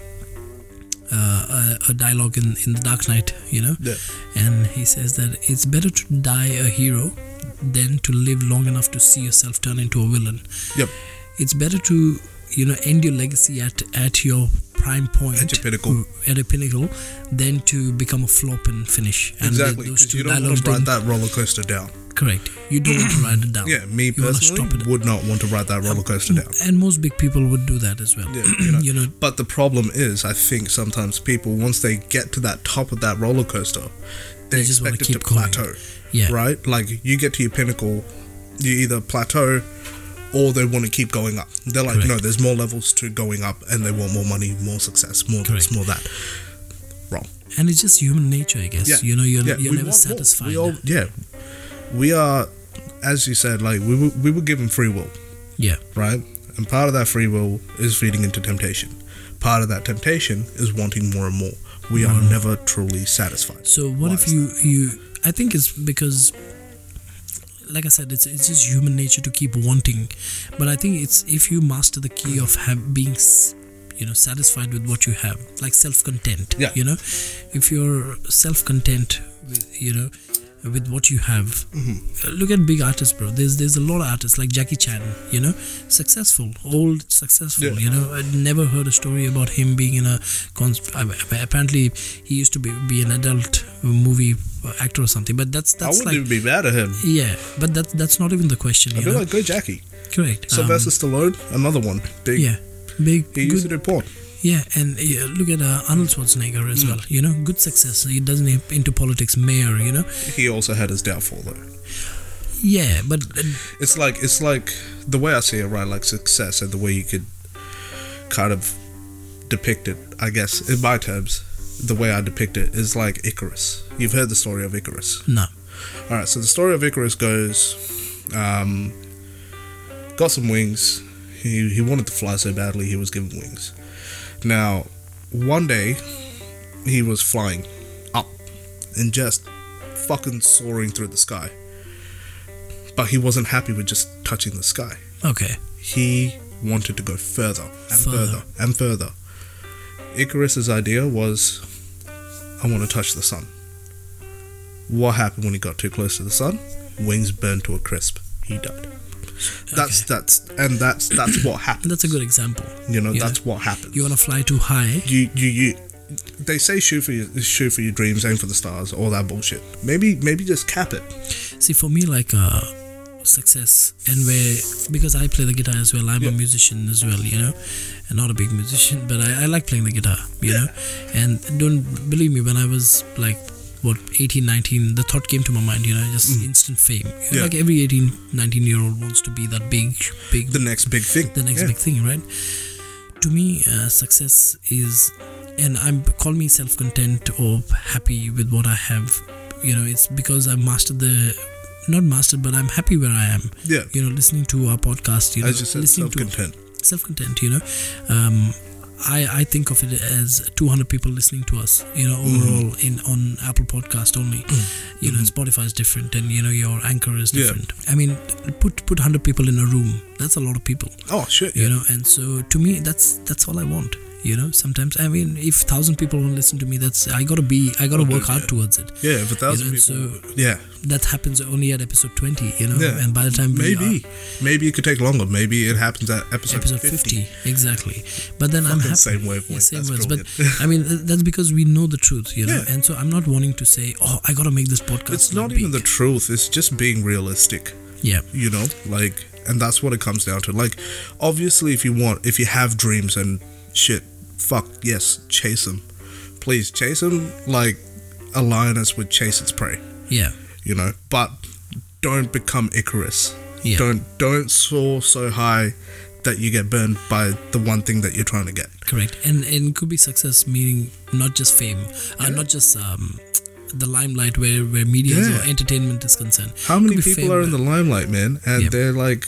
S2: uh, a, a dialogue in, in the dark knight you know
S1: Yeah.
S2: and he says that it's better to die a hero than to live long enough to see yourself turn into a villain
S1: Yep.
S2: it's better to you know end your legacy at at your prime point
S1: At your pinnacle.
S2: Mm, at a pinnacle than to become a flop and finish and
S1: exactly.
S2: those two
S1: you don't want to ride that roller coaster down.
S2: correct you don't want to ride it down
S1: Yeah, me
S2: You
S1: personally
S2: stop it.
S1: would not want to ride that um, roller coaster down.
S2: and most big people would do that as well
S1: Yeah, you know.
S2: you know
S1: But the problem is, I think sometimes people, once they get to that top of that roller coaster, they,
S2: They
S1: expect it to
S2: keep
S1: plateau.
S2: yeah
S1: Right? Like you get to your pinnacle, you either plateau or they want to keep going up. They're like,
S2: Correct.
S1: no, there's more levels to going up, and they want more money, more success, more
S2: Correct.
S1: this, more that. Wrong.
S2: and it's just human nature i guess
S1: Yeah.
S2: you know you're,
S1: Yeah,
S2: you're
S1: we
S2: never satisfied
S1: We all, yeah, we are, as you said, like we were, we were given free will.
S2: yeah
S1: right? And part of that free will is feeding into temptation. Part of that temptation is wanting more and more. We are
S2: and
S1: never truly satisfied.
S2: so what
S1: Why
S2: if you you i think it's because like i said it's it's just human nature to keep wanting but i think it's if you master the key of have, being you know satisfied with what you have like self-content
S1: Yeah.
S2: you know if you're self-content with you know with what you have.
S1: Mm-hmm.
S2: Look at big artists, bro. There's there's a lot of artists like Jackie Chan. You know, successful, old, successful.
S1: Yeah.
S2: You know, I never heard a story about him being in a. I- I- apparently, he used to be, be an adult movie actor or something. But that's that's
S1: I
S2: that's
S1: wouldn't
S2: like
S1: even be mad at him.
S2: yeah. But that that's not even the question.
S1: Be
S2: know?
S1: like, go Jackie.
S2: Correct. Um,
S1: Sylvester Stallone, another one. Big.
S2: yeah. Big.
S1: He used
S2: good,
S1: to do porn.
S2: Yeah, and uh, look at uh, Arnold Schwarzenegger
S1: Mm.
S2: as well. You know, good success. He doesn't im- into politics, mayor. You know,
S1: He also had his downfall though.
S2: yeah, but uh,
S1: It's like it's like the way I see it, right? Like success and the way you could kind of depict it. I guess in my terms, the way I depict it is like Icarus. You've heard the story of Icarus.
S2: no.
S1: All right, so the story of Icarus goes, um, got some wings. He he wanted to fly so badly he was given wings. Now, one day, he was flying up and just fucking soaring through the sky. But he wasn't happy with just touching the sky.
S2: Okay.
S1: He wanted to go further and
S2: Further.
S1: further and further. Icarus's idea was, I want to touch the sun. What happened when he got too close to the sun? Wings burned to a crisp. He died. That's that's and that's that's what happened.
S2: That's a good example.
S1: You know,
S2: Yeah.
S1: that's what happens.
S2: You want to fly too high?
S1: you you you they say shoot for your shoot for your dreams, aim for the stars, all that bullshit. Maybe maybe just cap it.
S2: See, for me, like uh, success, and where because I play the guitar as well, I'm
S1: Yeah.
S2: a musician as well, you know, and not a big musician, but I, I like playing the guitar, you know. And don't believe me, when I was like what 18, 19, the thought came to my mind, you know, just instant fame.
S1: Mm. Yeah.
S2: Like every 18, 19 year old wants to be that big, big,
S1: The next big thing.
S2: the next
S1: Yeah.
S2: big thing, right? To me, uh, success is, and I'm call me self-content or happy with what I have. You know, it's because I've mastered the, not mastered, but I'm happy where I am.
S1: Yeah.
S2: You know, listening to our podcast. You know,
S1: As you said,
S2: listening
S1: self content.
S2: to self-content. You know, um, I I think of it as 200 people listening to us. You know,
S1: Mm-hmm.
S2: overall in on Apple Podcast only. You know, Spotify is different, and you know your Anchor is
S1: Yeah.
S2: different. I mean, put put 100 people in a room. That's a lot of people
S1: Oh shit.
S2: you know and so to me that's that's all i want you know sometimes i mean if thousand people won't listen to me that's i gotta be i gotta work hard towards it
S1: Yeah, if a thousand
S2: You know,
S1: people.
S2: so-
S1: yeah,
S2: that happens only at episode 20 you know
S1: Yeah.
S2: and by the time
S1: maybe,
S2: are
S1: maybe it could take longer. Maybe it happens at episode,
S2: episode
S1: 50.
S2: 50. exactly but then i'm happy
S1: same wavelength,
S2: Yeah, same words but i mean that's because we know the truth you know
S1: Yeah.
S2: and so i'm not wanting to say oh i gotta make this podcast
S1: It's not even
S2: big.
S1: the truth. It's just being realistic.
S2: yeah
S1: You know, like, and that's what it comes down to. Like, obviously, if you want, if you have dreams and shit, fuck yes, chase them. Please chase them like a lioness would chase its prey.
S2: yeah
S1: You know, but don't become Icarus.
S2: yeah
S1: Don't don't soar so high that you get burned by the one thing that you're trying to get.
S2: correct and and it could be success meaning not just fame uh, not just um the limelight where where media
S1: Yeah.
S2: or entertainment is concerned
S1: How many people
S2: fame,
S1: are in the limelight, man, and
S2: Yeah.
S1: they're like,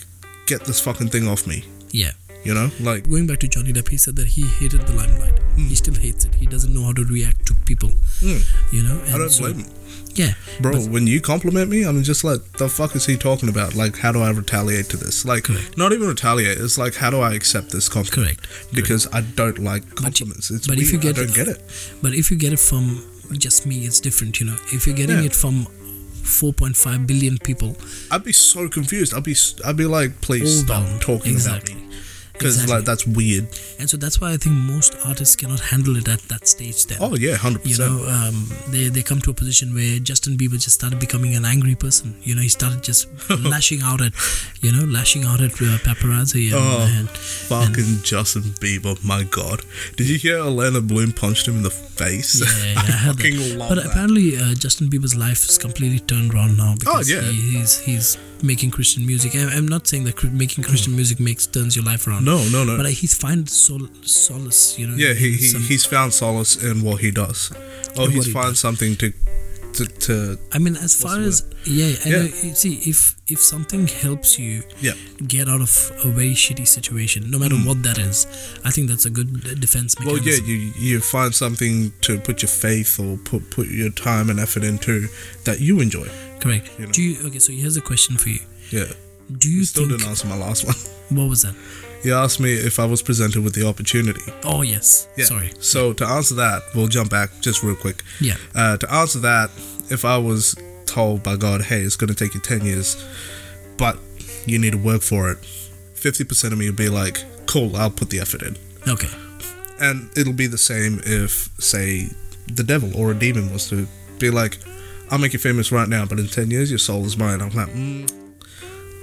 S1: get this fucking thing off me.
S2: yeah
S1: You know, like,
S2: going back to johnny depp he said that he hated the limelight he still hates it he doesn't know how to react to people
S1: mm,
S2: you know
S1: I don't
S2: so-
S1: blame him.
S2: yeah
S1: Bro,
S2: But-
S1: when you compliment me, I'm just like, the fuck is he talking about? Like, how do I retaliate to this? Like,
S2: Correct.
S1: not even retaliate. It's like, how do I accept this compliment?
S2: correct
S1: Because I don't like compliments. it's
S2: but if
S1: weird.
S2: you get-
S1: I don't get it.
S2: but if you get it from just me it's different you know if you're getting
S1: Yeah.
S2: it from 4.5 billion people
S1: I'd be so confused. I'd be, I'd be like, please stop talking
S2: Exactly.
S1: about me. Because
S2: Exactly.
S1: like that's weird.
S2: and so that's why i think most artists cannot handle it at that stage then
S1: Oh yeah, 100%
S2: you know um, they, they come to a position where justin bieber just started becoming an angry person you know he started just lashing out at you know lashing out at uh, paparazzi and,
S1: Oh.
S2: and
S1: Fucking Justin Bieber, my god! Did you hear Orlando Bloom punched him in the face?
S2: yeah, yeah, I heard
S1: fucking
S2: that.
S1: love
S2: but
S1: that.
S2: apparently uh, justin bieber's life is completely turned around now because
S1: yeah.
S2: he, he's he's making christian music I, i'm not saying that cr- making christian music makes turns your life around
S1: no, no, no.
S2: but he's find sol- solace you know
S1: yeah, he, he
S2: some-
S1: he's found solace in what he does. Oh, he's
S2: he
S1: found
S2: does.
S1: something to to, to
S2: I mean, as far as yeah, I
S1: Yeah.
S2: know, you see, if if something helps you
S1: yeah.
S2: get out of a very shitty situation, no matter what that is, I think that's a good defense
S1: Mm. Well, yeah, you you find something to put your faith or put put your time and effort into that you enjoy.
S2: Correct.
S1: you know.
S2: Do you okay? So here's a question for you.
S1: Yeah.
S2: Do you
S1: Still
S2: think
S1: didn't answer my last one.
S2: what was that?
S1: He asked me if I was presented with the opportunity.
S2: Oh yes.
S1: Yeah.
S2: Sorry.
S1: So to answer that, we'll jump back just real quick.
S2: Yeah.
S1: Uh, to answer that, if I was told by God, hey, it's going to take you 10 years, but you need to work for it, 50% of me would be like, cool, I'll put the effort in.
S2: Okay.
S1: And it'll be the same if, say, the devil or a demon was to be like, I'll make you famous right now, but in 10 years, your soul is mine. I'm like, mm,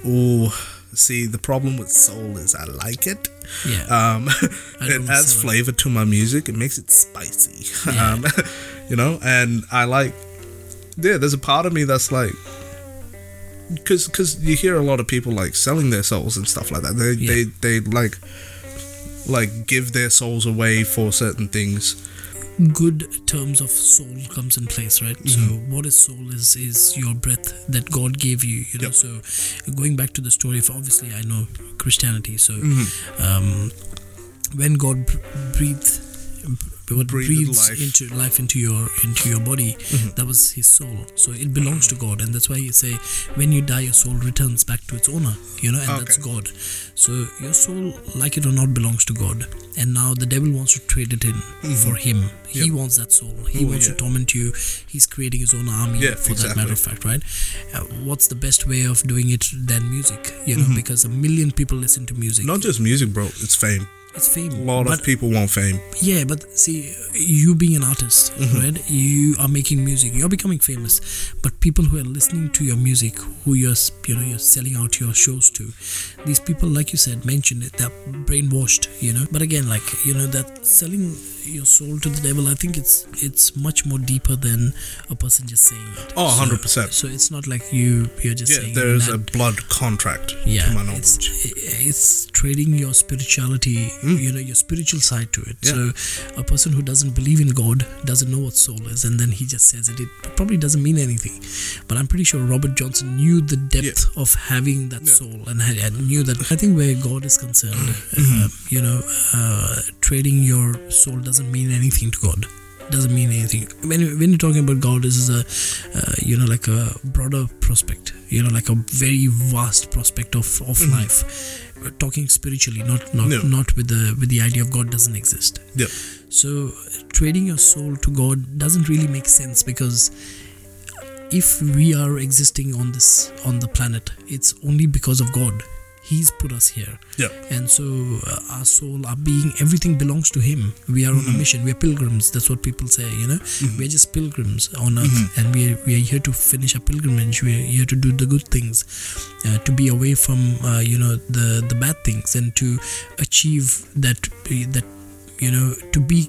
S1: ooh. See, the problem with soul is I like it.
S2: Yeah.
S1: Um, it adds
S2: it.
S1: flavor to my music. It makes it spicy.
S2: Yeah.
S1: Um, you know, and I like. Yeah, there's a part of me that's like, because because you hear a lot of people like selling their souls and stuff like that. They
S2: Yeah.
S1: they they like like give their souls away for certain things.
S2: Good terms of soul comes in place right so
S1: Mm-hmm.
S2: what is soul is is your breath that god gave you you know
S1: Yep.
S2: so going back to the story of obviously i know christianity so
S1: Mm-hmm.
S2: um, when god br- breathed what
S1: Breathed
S2: breathes
S1: life. Mm-hmm.
S2: into life into your into your body that was his soul so it belongs to god and that's why you say when you die your soul returns back to its owner you know and that's god so your soul like it or not belongs to god and now the devil wants to trade it in for him he
S1: Mm-hmm. Yep.
S2: wants that soul he
S1: Oh,
S2: wants
S1: yeah.
S2: to torment you he's creating his own army
S1: Yeah,
S2: for that matter of fact right uh, what's the best way of doing it than music you know because a million people listen to music
S1: Mm-hmm. Not just music, bro. It's fame.
S2: It's fame
S1: A lot
S2: but
S1: of people want fame.
S2: yeah, but see, you being an artist,
S1: Mm-hmm.
S2: right? You are making music. You're becoming famous, but people who are listening to your music, who you're, you know, you're selling out your shows to, these people, like you said, mentioned it, they're brainwashed, you know. But again, like you know, that selling your soul to the devil, I think it's it's much more deeper than a person just saying it.
S1: Oh,
S2: So-
S1: 100%.
S2: So it's not like you you're just
S1: Yeah,
S2: saying
S1: there is a blood contract
S2: yeah,
S1: to my
S2: it's,
S1: knowledge.
S2: it's trading your spirituality, you know, your spiritual side to it.
S1: Mm. Yeah.
S2: So a person who doesn't believe in God doesn't know what soul is, and then he just says it. It probably doesn't mean anything. But I'm pretty sure Robert Johnson knew the depth of having that
S1: Yeah.
S2: soul, and, knew that. I think where God is concerned,
S1: Mm-hmm.
S2: uh, you know, uh, trading your soul doesn't mean anything to God. Doesn't mean anything. When when you're talking about God, this is a, uh, you know, like a broader prospect. You know, like a very vast prospect of of life. Talking spiritually, not not
S1: Mm-hmm.
S2: Not with the with the idea of God doesn't exist.
S1: Yeah.
S2: So trading your soul to God doesn't really make sense because if we are existing on this on the planet, it's only because of God. He's put us here,
S1: Yeah.
S2: and so uh, our soul, our being, everything belongs to Him. We are on a mission. We are pilgrims. That's what people say. You know, we are just pilgrims on earth, and we are, we are here to finish our pilgrimage. We are here to do the good things, uh, to be away from uh, you know the the bad things, and to achieve that that you know to be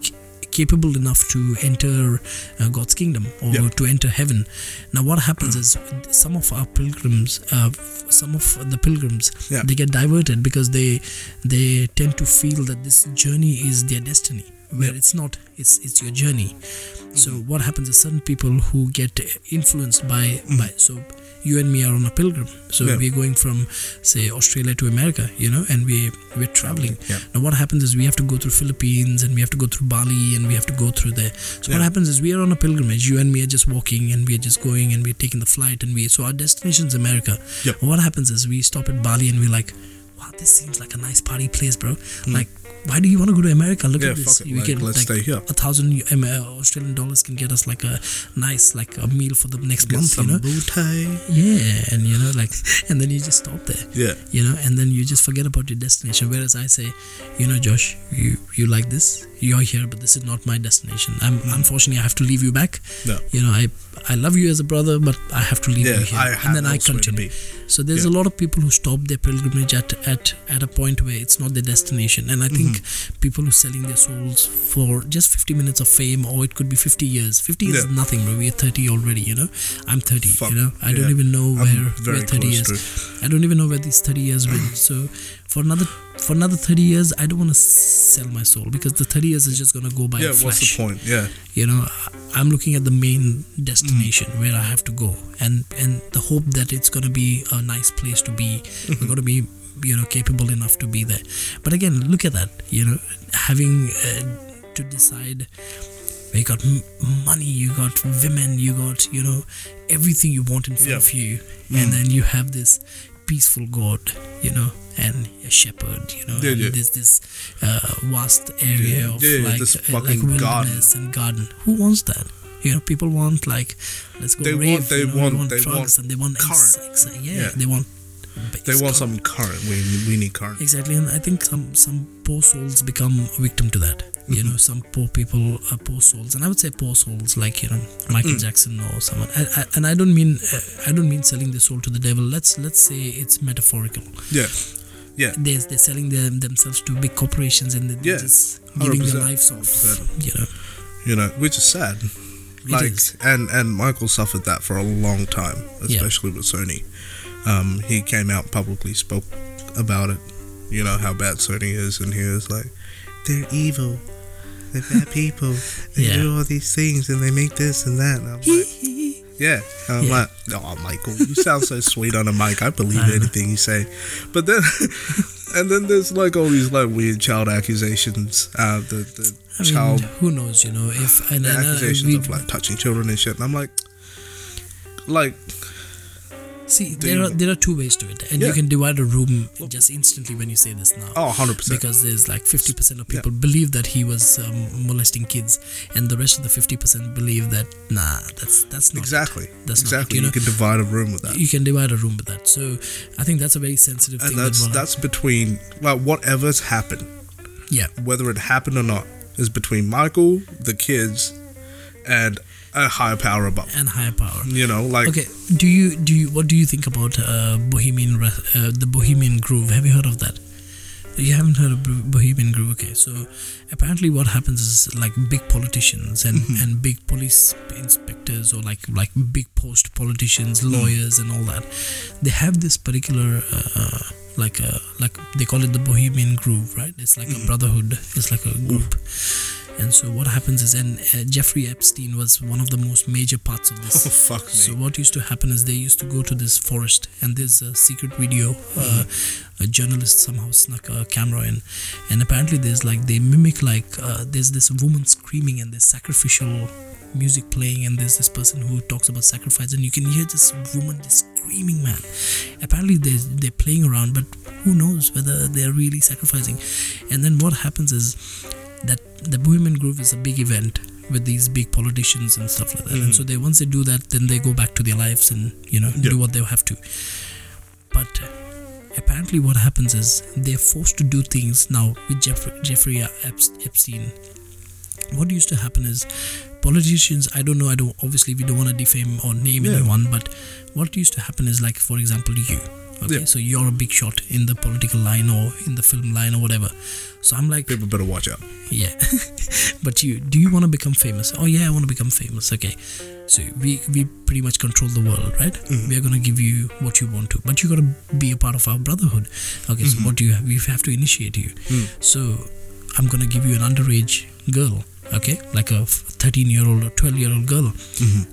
S2: capable enough to enter uh, God's kingdom or
S1: Yeah.
S2: to enter heaven. Now, what happens is some of our pilgrims, uh, some of the pilgrims,
S1: Yeah.
S2: they get diverted because they they tend to feel that this journey is their destiny, where it's not. It's it's your journey. So mm-hmm. what happens is certain people who get influenced by by so you and me are on a pilgrim. So
S1: Yeah.
S2: we're going from say Australia to America, you know, and we we're traveling.
S1: Yeah.
S2: Now what happens is we have to go through Philippines and we have to go through Bali and we have to go through there. So what happens is we are on a pilgrimage. You and me are just walking and we are just going and we're taking the flight and we so our destination is America. What happens is we stop at Bali and we're like, wow, this seems like a nice party place, bro. Mm. Like, why do you want to go to America? Look.
S1: Yeah,
S2: at this.
S1: it,
S2: We
S1: like,
S2: get
S1: let's
S2: like
S1: stay here.
S2: a thousand uh, Australian dollars can get us like a nice like a meal for the next
S1: Get
S2: month, you know. Yeah, and you know, like, and then you just stop there
S1: Yeah.
S2: you know and then you just forget about your destination whereas i say you know josh you you like this you're here but this is not my destination i'm unfortunately i have to leave you back
S1: No.
S2: you know i i love you as a brother but i have to leave
S1: Yeah,
S2: you here
S1: I have
S2: and then i continue so there's
S1: Yeah.
S2: a lot of people who stop their pilgrimage at at at a point where it's not their destination and i think
S1: Mm-hmm.
S2: People who are selling their souls for just 50 minutes of fame or it could be 50 years 50 years
S1: Yeah.
S2: is nothing bro we're 30 already you know i'm 30
S1: Fuck,
S2: you know i don't even know where where 30
S1: close
S2: years I don't even know where these 30 years went. So for another for another 30 years, I don't want to sell my soul because the 30 years is just going to go by
S1: Yeah, what's the point? Yeah.
S2: You know, I'm looking at the main destination
S1: Mm.
S2: where I have to go and and the hope that it's going to be a nice place to be.
S1: Mm-hmm.
S2: I'm going to be you know capable enough to be there. But again, look at that. You know, having uh, to decide you got m- money, you got women, you got you know everything you want in front
S1: Yeah.
S2: of you,
S1: Mm.
S2: and then you have this peaceful God, you know, and a shepherd, you know,
S1: Yeah, yeah.
S2: there's this uh, vast area of like
S1: this
S2: uh,
S1: fucking
S2: like
S1: garden.
S2: wilderness and garden. Who wants that? You know, people want like let's go
S1: They
S2: rave.
S1: want- they
S2: you know,
S1: want-
S2: they want
S1: they
S2: drugs
S1: want
S2: and they want
S1: current.
S2: yeah,
S1: Yeah.
S2: they want.
S1: They want something current. We we need current.
S2: Exactly, and I think some some poor souls become a victim to that. You
S1: Mm-hmm.
S2: know, some poor people are poor souls, and I would say poor souls like you know Michael
S1: Mm.
S2: Jackson or someone. I, I, and I don't mean uh, I don't mean selling their soul to the devil. Let's let's say it's metaphorical.
S1: Yeah, yeah.
S2: They're, they're selling them themselves to big corporations and they're
S1: Yeah,
S2: just giving their lives off.
S1: 100%.
S2: You know,
S1: You know, which is sad. Like, and and Michael suffered that for a long time,
S2: Yeah.
S1: especially with Sony. Um, he came out publicly, spoke about it. You know how bad Sony is, and he was like, "They're evil. They're bad people. They
S2: Yeah.
S1: do all these things, and they make this and that." And I'm like, Yeah, and I'm
S2: Yeah.
S1: like, oh, Michael, you sound so sweet on a mic. I believe
S2: I
S1: anything you say. But then, and then there's like all these like weird child accusations. Uh, the the
S2: I mean,
S1: child
S2: who knows? You know, if and,
S1: the
S2: and,
S1: accusations of like touching children and shit. And I'm like, like,
S2: see, there are there are two ways to it, and
S1: Yeah.
S2: you can divide a room just instantly when you say this now.
S1: oh, 100 percent.
S2: because there's like 50% of people believe that he was um, molesting kids and the rest of the 50% believe that nah that's that's not it.
S1: Exactly,
S2: That's not it,
S1: exactly.
S2: you
S1: you, can divide a room with that,
S2: you can divide a room with that so i think that's a very sensitive
S1: and
S2: thing
S1: that's
S2: that
S1: that's between like whatever's happened,
S2: yeah
S1: whether it happened or not, is between Michael, the kids, and a higher power above.
S2: and higher power
S1: You know, like
S2: okay do you do you what do you think about uh, bohemian uh, the bohemian groove have you heard of that you haven't heard of bohemian groove okay so apparently what happens is like big politicians and
S1: Mm-hmm.
S2: and big police inspectors or like like big post politicians
S1: Mm.
S2: lawyers and all that they have this particular uh, like a like they call it the bohemian groove right it's like
S1: Mm-hmm.
S2: a brotherhood it's like a group and so what happens is and uh, jeffrey epstein was one of the most major parts of this
S1: oh fuck me.
S2: so what used to happen is they used to go to this forest, and there's a secret video. Uh, a journalist somehow snuck a camera in, and apparently there's like they mimic like uh, there's this woman screaming and there's sacrificial music playing, and there's this person who talks about sacrifice, and you can hear this woman just screaming, man. Apparently they they're playing around, but who knows whether they're really sacrificing? And then what happens is the Bohemian Groove is a big event with these big politicians and stuff like that. And so they once they do that, then they go back to their lives and you know
S1: Yeah.
S2: do what they have to. But uh, apparently, what happens is they're forced to do things now with Jeffrey, Jeffrey Epstein. What used to happen is politicians. I don't know. I don't. Obviously, we don't want to defame or name
S1: Yeah.
S2: anyone. But what used to happen is like, for example, you. Okay,
S1: Yeah.
S2: so you're a big shot in the political line or in the film line or whatever. So I'm like,
S1: People better watch out.
S2: yeah. but you, do you want to become famous? Oh yeah, I want to become famous. Okay. So we we pretty much control the world, right? Mm-hmm. We are gonna give you what you want to, but you gotta be a part of our brotherhood. Okay. So mm-hmm. what do you have? We have to initiate you. Mm. So I'm gonna give you an underage girl. Okay, like a 13 year old or 12 year old girl.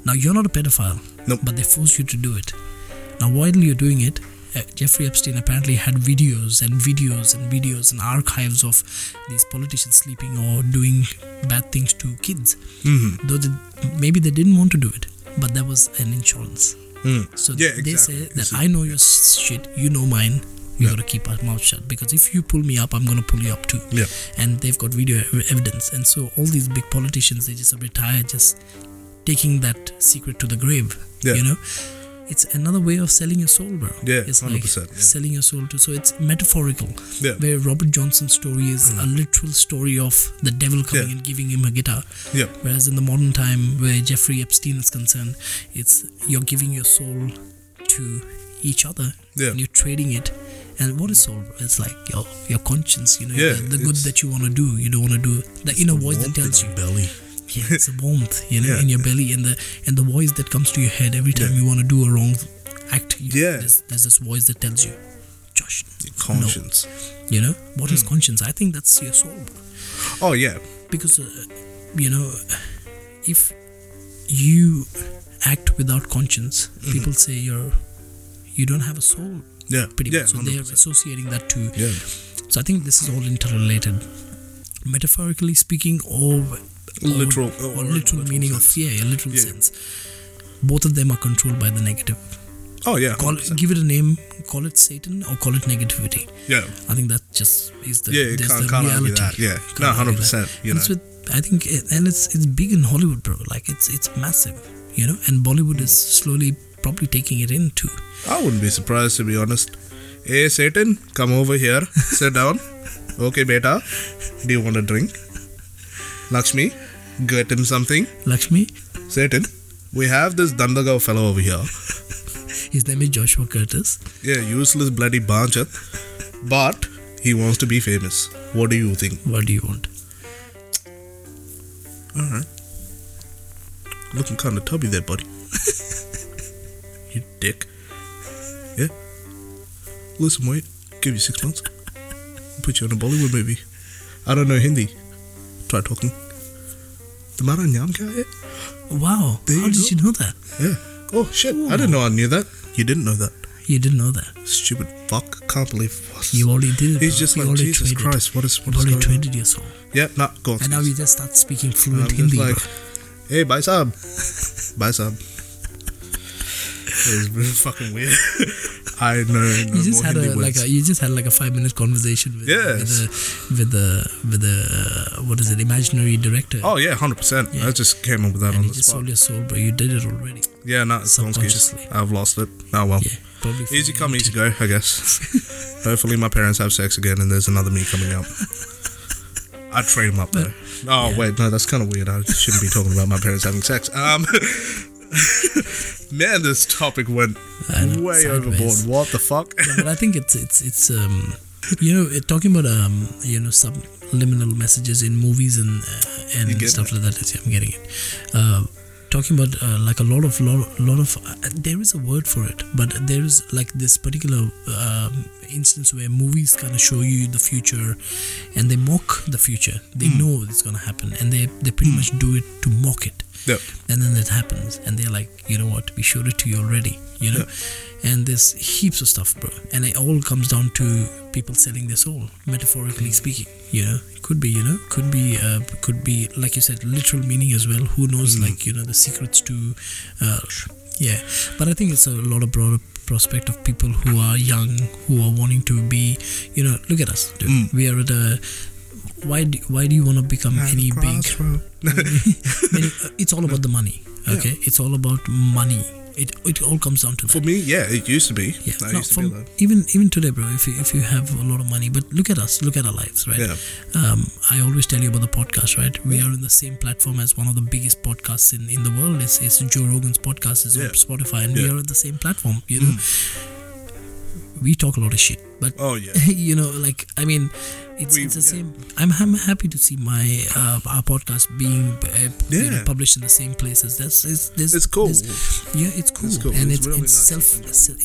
S2: Now you're not a pedophile,
S1: Nope.
S2: but they force you to do it. Now while you're doing it, uh, Jeffrey Epstein apparently had videos and videos and videos and archives of these politicians sleeping or doing bad things to kids.
S1: Mm-hmm.
S2: Though they, maybe they didn't want to do it, but there was an insurance.
S1: Mm.
S2: So
S1: Yeah,
S2: they say that I know your shit, you know mine. You
S1: Yeah.
S2: gotta keep our mouth shut because if you pull me up, I'm gonna pull you up too.
S1: Yeah.
S2: And they've got video evidence, and so all these big politicians they just retire, just taking that secret to the grave.
S1: Yeah.
S2: You know, it's another way of selling your soul, bro.
S1: Yeah,
S2: it's like
S1: 100%, yeah.
S2: selling your soul to. So it's metaphorical.
S1: Yeah.
S2: Where Robert Johnson's story is a literal story of the devil coming
S1: Yeah.
S2: and giving him a guitar.
S1: Yeah.
S2: Whereas in the modern time, where Jeffrey Epstein is concerned, it's you're giving your soul to each other
S1: Yeah.
S2: and you're trading it. And what is soul? It's like your your conscience, you know,
S1: Yeah,
S2: the, good that you want to do. You don't want to do the inner voice that tells you.
S1: your belly.
S2: Yeah, it's a warmth, you know,
S1: Yeah.
S2: in your belly, and the and the voice that comes to your head every time you want to do a wrong act. You,
S1: Yeah.
S2: there's, there's this voice that tells you, Josh,
S1: Your conscience.
S2: you know, what
S1: Hmm.
S2: is conscience? I think that's your soul,
S1: Oh yeah.
S2: because uh, you know if you act without conscience people say you're you don't have a soul
S1: Yeah.
S2: pretty
S1: yeah.
S2: much so they're associating that to
S1: Yeah.
S2: so i think this is all interrelated metaphorically speaking or
S1: Literal
S2: or,
S1: or
S2: literal, meaning
S1: sense.
S2: of yeah a literal
S1: Yeah.
S2: sense both of them are controlled by the negative
S1: Oh yeah,
S2: Call it, give it a name. Call it Satan or call it negativity.
S1: yeah,
S2: I think that just is the
S1: yeah. You can't,
S2: the
S1: can't
S2: reality.
S1: that. Yeah,
S2: Can't
S1: no, hundred percent. You know,
S2: it's with, I think, it, and it's it's big in Hollywood, bro. Like it's it's massive, you know. And Bollywood is slowly probably taking it in too.
S1: I wouldn't be surprised to be honest. Hey Satan, come over here. Sit down. Okay, beta. Do you want a drink? Lakshmi, get him something.
S2: Lakshmi,
S1: Satan, we have this Dandagaon fellow over here.
S2: his name is Joshua Curtis.
S1: Yeah, useless bloody Banchat. Eh? But he wants to be famous. What do you think?
S2: What do you want?
S1: Alright. Looking kind of tubby there, buddy. you dick. Yeah? Lose some weight, give you six months, put you in a Bollywood movie. I don't know Hindi. Try talking. The Maranyam guy?
S2: Wow.
S1: There
S2: How
S1: you
S2: did
S1: go.
S2: you know that?
S1: Yeah. Oh, shit. Ooh. I didn't know I knew that. You didn't know that.
S2: You didn't know that.
S1: Stupid fuck. Can't believe what.
S2: You already did it.
S1: He's just
S2: you
S1: like, Jesus
S2: traded.
S1: Christ, what is what
S2: you
S1: is
S2: already traded your soul.
S1: Yeah, nah, go on.
S2: And now you just start speaking fluent Hindi.
S1: Just
S2: Like,
S1: hey, bye sab. bye sab. It's fucking weird. I know. No
S2: you just had a
S1: Hindi
S2: like a you just had like a five minute conversation with
S1: Yes.
S2: with the with the with the uh, what is it imaginary director.
S1: Oh yeah, hundred percent. I just came up with that
S2: and
S1: on the
S2: just
S1: spot.
S2: sold your soul, bro. You did it already.
S1: Yeah, no, it's don't excuse.
S2: Subconsciously.
S1: I've lost it. Oh well.
S2: Yeah, probably.
S1: Easy come, easy go. I guess. Hopefully, my parents have sex again, and there's another me coming out. I'd trade them up though. Oh
S2: yeah.
S1: wait, no, that's kind of weird. I shouldn't be talking about my parents having sex. Um, man, this topic went
S2: know,
S1: way
S2: sideways.
S1: overboard. What the fuck?
S2: Yeah, but I think it's it's it's um you know talking about um you know subliminal messages in movies and uh, and stuff like that. Yeah, I'm getting it. Uh, talking about uh, like a lot of lot, lot of uh, there is a word for it, but there is like this particular um, instance where movies kind of show you the future, and they mock the future. They
S1: Hmm.
S2: know it's gonna happen, and they they pretty much do it to mock it
S1: Yeah.
S2: and then it happens and they're like you know what? We showed it to you already you know? And there's heaps of stuff bro. And it all comes down to people selling their soul metaphorically speaking you know? Could be you know? Could be uh, could be like you said literal meaning as well. Who knows like you know the secrets to uh, yeah. But i think it's a lot of broader prospect of people who are young who are wanting to be you know look at us dude.
S1: Mm.
S2: we are at a why do, why do you want to become any big it's all about the money okay it's all about money it, it all comes down to that
S1: For me, yeah, it used to be.
S2: yeah no,
S1: used to be
S2: from, even even today bro if you, if you have a lot of money but look at us look at our lives right
S1: yeah,
S2: um, I always tell you about the podcast, right? We are in the same platform as one of the biggest podcasts in, in the world. It's, it's Joe Rogan's podcast is
S1: Yeah.
S2: on Spotify, and we
S1: Yeah. Mm.
S2: are on the same platform. You know, we talk a lot of shit, but
S1: oh yeah,
S2: you know, like I mean, it's,
S1: We-
S2: it's the
S1: yeah.
S2: same. I'm, I'm happy to see my uh, our podcast being uh, you know, published in the same places. That's it's, there's,
S1: it's cool.
S2: yeah, it's cool,
S1: cool.
S2: and
S1: It's
S2: it's,
S1: really
S2: it's
S1: nice.
S2: self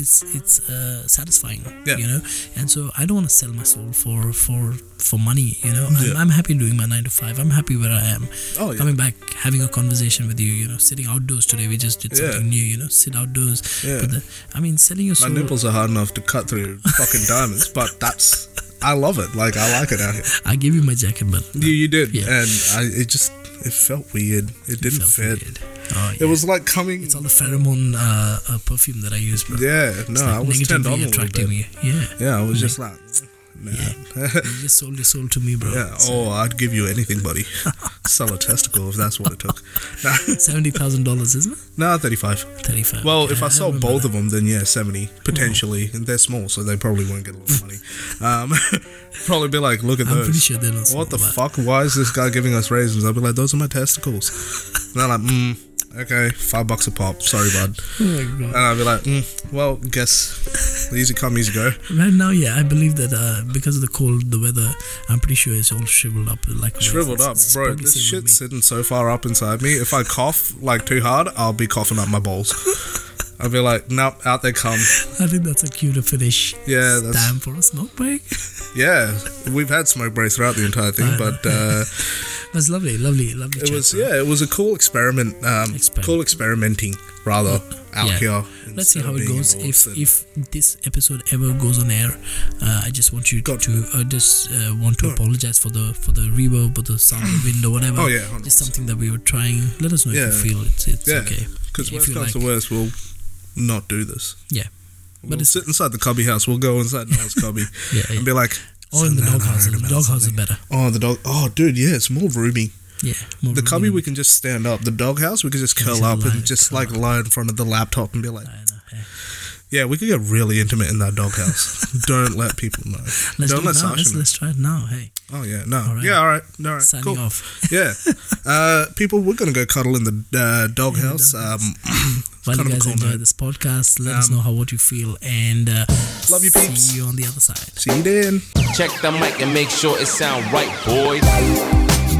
S2: it's it's uh, satisfying.
S1: Yeah.
S2: You know, and so I don't want to sell my soul for for for money. You know, I'm, I'm happy doing my nine to five. I'm happy where I am.
S1: Oh yeah,
S2: Coming back, having a conversation with you. You know, sitting outdoors today. We just did
S1: Yeah.
S2: something new. You know, sit outdoors.
S1: yeah.
S2: The, I mean, selling your
S1: My
S2: soul.
S1: nipples are hard enough to cut through fucking diamonds, but that's I love it. Like I like it out here.
S2: I gave you my jacket, but
S1: You, you did,
S2: Yeah.
S1: and I, it just it felt weird. It didn't
S2: felt
S1: fit.
S2: weird. Oh,
S1: It was like coming.
S2: It's all the pheromone uh, uh, perfume that I use, bro.
S1: yeah, no,
S2: It's
S1: I was turned on a little bit.
S2: me. Yeah.
S1: Yeah, I was just like, man.
S2: You just sold your soul to me, bro.
S1: Yeah. Oh, I'd give you anything, buddy. Sell a testicle if that's what it took. Nah,
S2: Seventy thousand dollars, isn't it?
S1: nah, thirty-five.
S2: Thirty-five.
S1: Well,
S2: Yeah,
S1: if I sold
S2: remember
S1: both
S2: that.
S1: of them, then yeah, seventy potentially. And they're small, so they probably won't get a lot of money. Um, probably be like, look at
S2: I'm pretty
S1: those.
S2: sure they're not.
S1: What the fuck? Why is this guy giving us raisins? I'll be like, those are my testicles. And they're like, mm, okay, five bucks a pop. Sorry, bud.
S2: Oh.
S1: And I'll be like, mm, well, guess easy come, easy go.
S2: Right now, yeah, I believe that uh, because of the cold, the weather, I'm pretty sure it's all shriveled up. Like
S1: Shriveled
S2: it's-
S1: up,
S2: it's
S1: bro. This shit's sitting so far up inside me. If I cough like too hard, I'll be coughing up my balls. I'll be like, nope, out they come.
S2: I think that's a cute finish.
S1: Yeah, that's
S2: time for a smoke break.
S1: yeah. We've had smoke breaks throughout the entire thing, but uh,
S2: That's lovely, lovely, lovely.
S1: it was yeah, it was a cool experiment. Um,
S2: Experiment.
S1: cool experimenting rather out
S2: Yeah.
S1: here.
S2: Let's see how it goes. If if this episode ever goes on air, uh, I just want you
S1: Got-
S2: to uh, just uh, want to apologize for the for the reverb or the sound wind or whatever.
S1: Oh, yeah, 100%.
S2: just something that we were trying. Let us know
S1: Yeah.
S2: if you feel it's it's
S1: Yeah,
S2: okay.
S1: because
S2: If
S1: worst comes
S2: like-
S1: to worst, we'll not do this.
S2: Yeah.
S1: We'll
S2: But
S1: sit inside the cubby house. We'll go inside Noah's cubby
S2: yeah.
S1: and be like, Oh,
S2: or in the
S1: "So, man, I
S2: doghouse. The doghouse is better.
S1: Oh, the dog. Oh, dude, yeah, it's more roomy.
S2: Yeah. more
S1: The cubby, we can just stand up. The doghouse, we can just curl up
S2: lie-
S1: and just
S2: curl
S1: like lie in front of the laptop and be like,
S2: I know. Yeah.
S1: yeah, we could get really intimate in that doghouse. Don't let people know.
S2: Let's
S1: Don't
S2: do
S1: let. Sasha
S2: Let's,
S1: know.
S2: let's try it now. Hey,
S1: Oh yeah, no,
S2: All right.
S1: yeah, all right, all right,
S2: signing
S1: cool.
S2: off.
S1: Yeah, uh, people, we're gonna go cuddle in the uh, doghouse. Um,
S2: While
S1: kind
S2: you
S1: of a
S2: guys
S1: cool
S2: enjoy
S1: night.
S2: this podcast, let us
S1: Um,
S2: know how what you feel and uh,
S1: Love you, peeps.
S2: See you on the other side.
S1: see you then.
S3: Check the mic and make sure it sound right, boys.